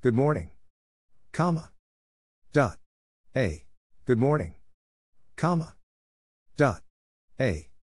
Good morning. Comma. Dot. A. Good morning. Comma. Dot. A.